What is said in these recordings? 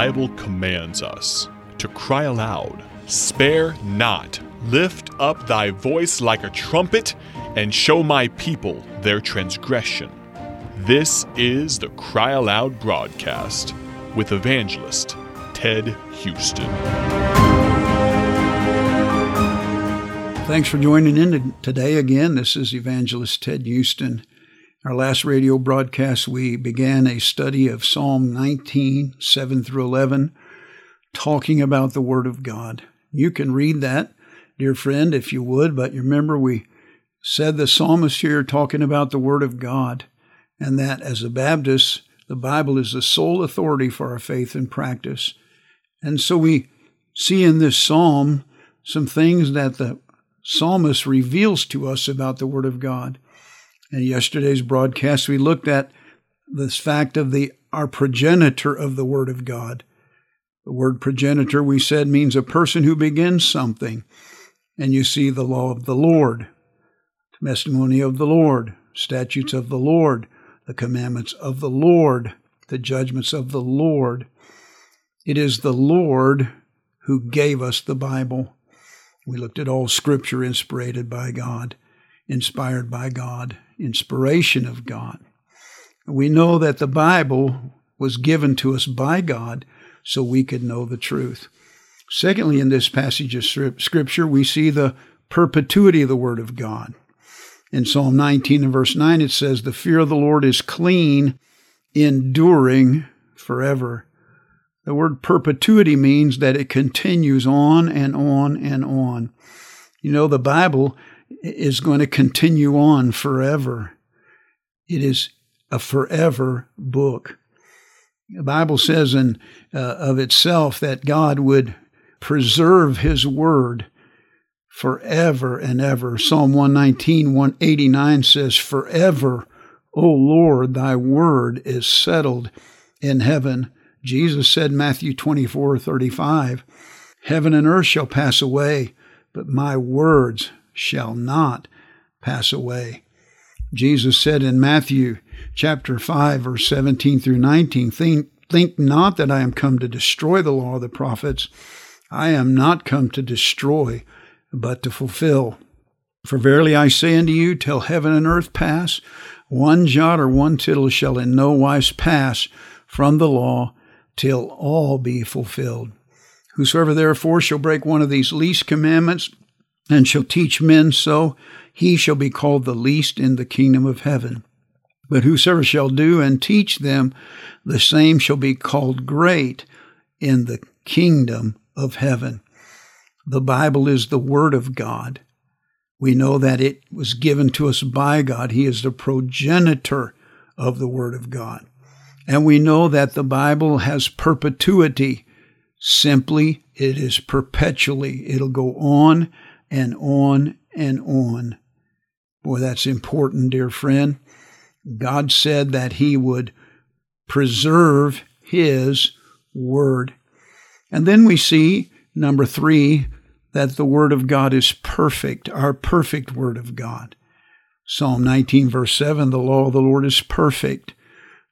Bible commands us to cry aloud, Spare not, lift up thy voice like a trumpet, and show my people their transgression. This is the Cry Aloud broadcast with evangelist Ted Houston. Thanks for joining in today again. This is Evangelist Ted Houston. Our last radio broadcast, we began a study of Psalm 19, 7 through 11, talking about the Word of God. You can read that, dear friend, if you would, but remember we said the psalmist here talking about the Word of God, and that as a Baptist, the Bible is the sole authority for our faith and practice. And so we see in this psalm some things that the psalmist reveals to us about the Word of God. In yesterday's broadcast, we looked at this fact of the our progenitor of the Word of God. The word progenitor, we said, means a person who begins something. And you see the law of the Lord, testimony of the Lord, statutes of the Lord, the commandments of the Lord, the judgments of the Lord. It is the Lord who gave us the Bible. We looked at all scripture inspired by God, inspired by God, inspiration of God. We know that the Bible was given to us by God so we could know the truth. Secondly, in this passage of scripture, we see the perpetuity of the Word of God. In Psalm 19 and verse 9, it says, The fear of the Lord is clean, enduring forever. The word perpetuity means that it continues on and on and on. You know, the Bible is going to continue on forever. It is a forever book. The Bible says in, uh, of itself that God would preserve his word forever and ever. Psalm 119, 189 says, Forever, O Lord, thy word is settled in heaven. Jesus said, Matthew 24 35, Heaven and earth shall pass away, but my words shall not pass away. Jesus said in Matthew chapter 5, verse 17 through 19, think, think not that I am come to destroy the law of the prophets. I am not come to destroy, but to fulfill. For verily I say unto you, till heaven and earth pass, one jot or one tittle shall in no wise pass from the law till all be fulfilled. Whosoever therefore shall break one of these least commandments and shall teach men so, he shall be called the least in the kingdom of heaven. But whosoever shall do and teach them, the same shall be called great in the kingdom of heaven. The Bible is the Word of God. We know that it was given to us by God. He is the progenitor of the Word of God. And we know that the Bible has perpetuity. Simply, it is perpetually. It'll go on and on and on. Boy, that's important, dear friend. God said that He would preserve His Word. And then we see, number three, that the Word of God is perfect, our perfect Word of God. Psalm 19, verse 7 The law of the Lord is perfect,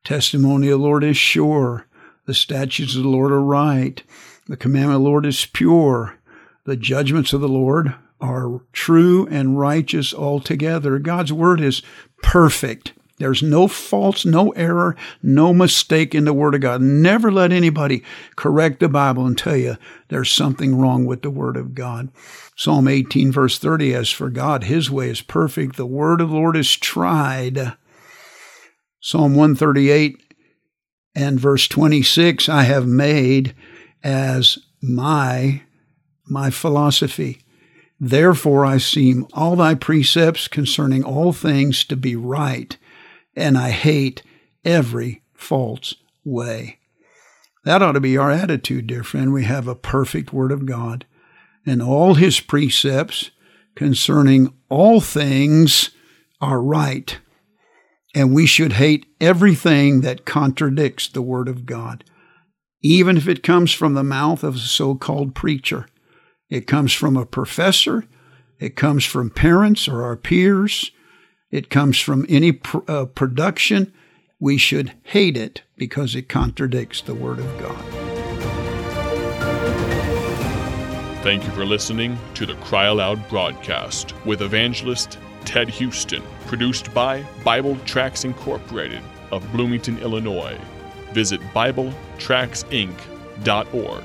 testimony of the Lord is sure, the statutes of the Lord are right, the commandment of the Lord is pure, the judgments of the Lord are true and righteous altogether. God's Word is perfect. There's no faults, no error, no mistake in the Word of God. Never let anybody correct the Bible and tell you there's something wrong with the Word of God. Psalm 18, verse 30 As for God, His way is perfect. The Word of the Lord is tried. Psalm 138 and verse 26 I have made as my my philosophy. Therefore I seem all thy precepts concerning all things to be right and I hate every false way. That ought to be our attitude, dear friend. We have a perfect Word of God, and all His precepts concerning all things are right. And we should hate everything that contradicts the Word of God, even if it comes from the mouth of a so called preacher. It comes from a professor, it comes from parents or our peers, it comes from any pr- uh, production, we should hate it because it contradicts the Word of God. Thank you for listening to the Cry Aloud broadcast with evangelist Ted Houston, produced by Bible Tracts Incorporated of Bloomington, Illinois. Visit BibleTractsinc.org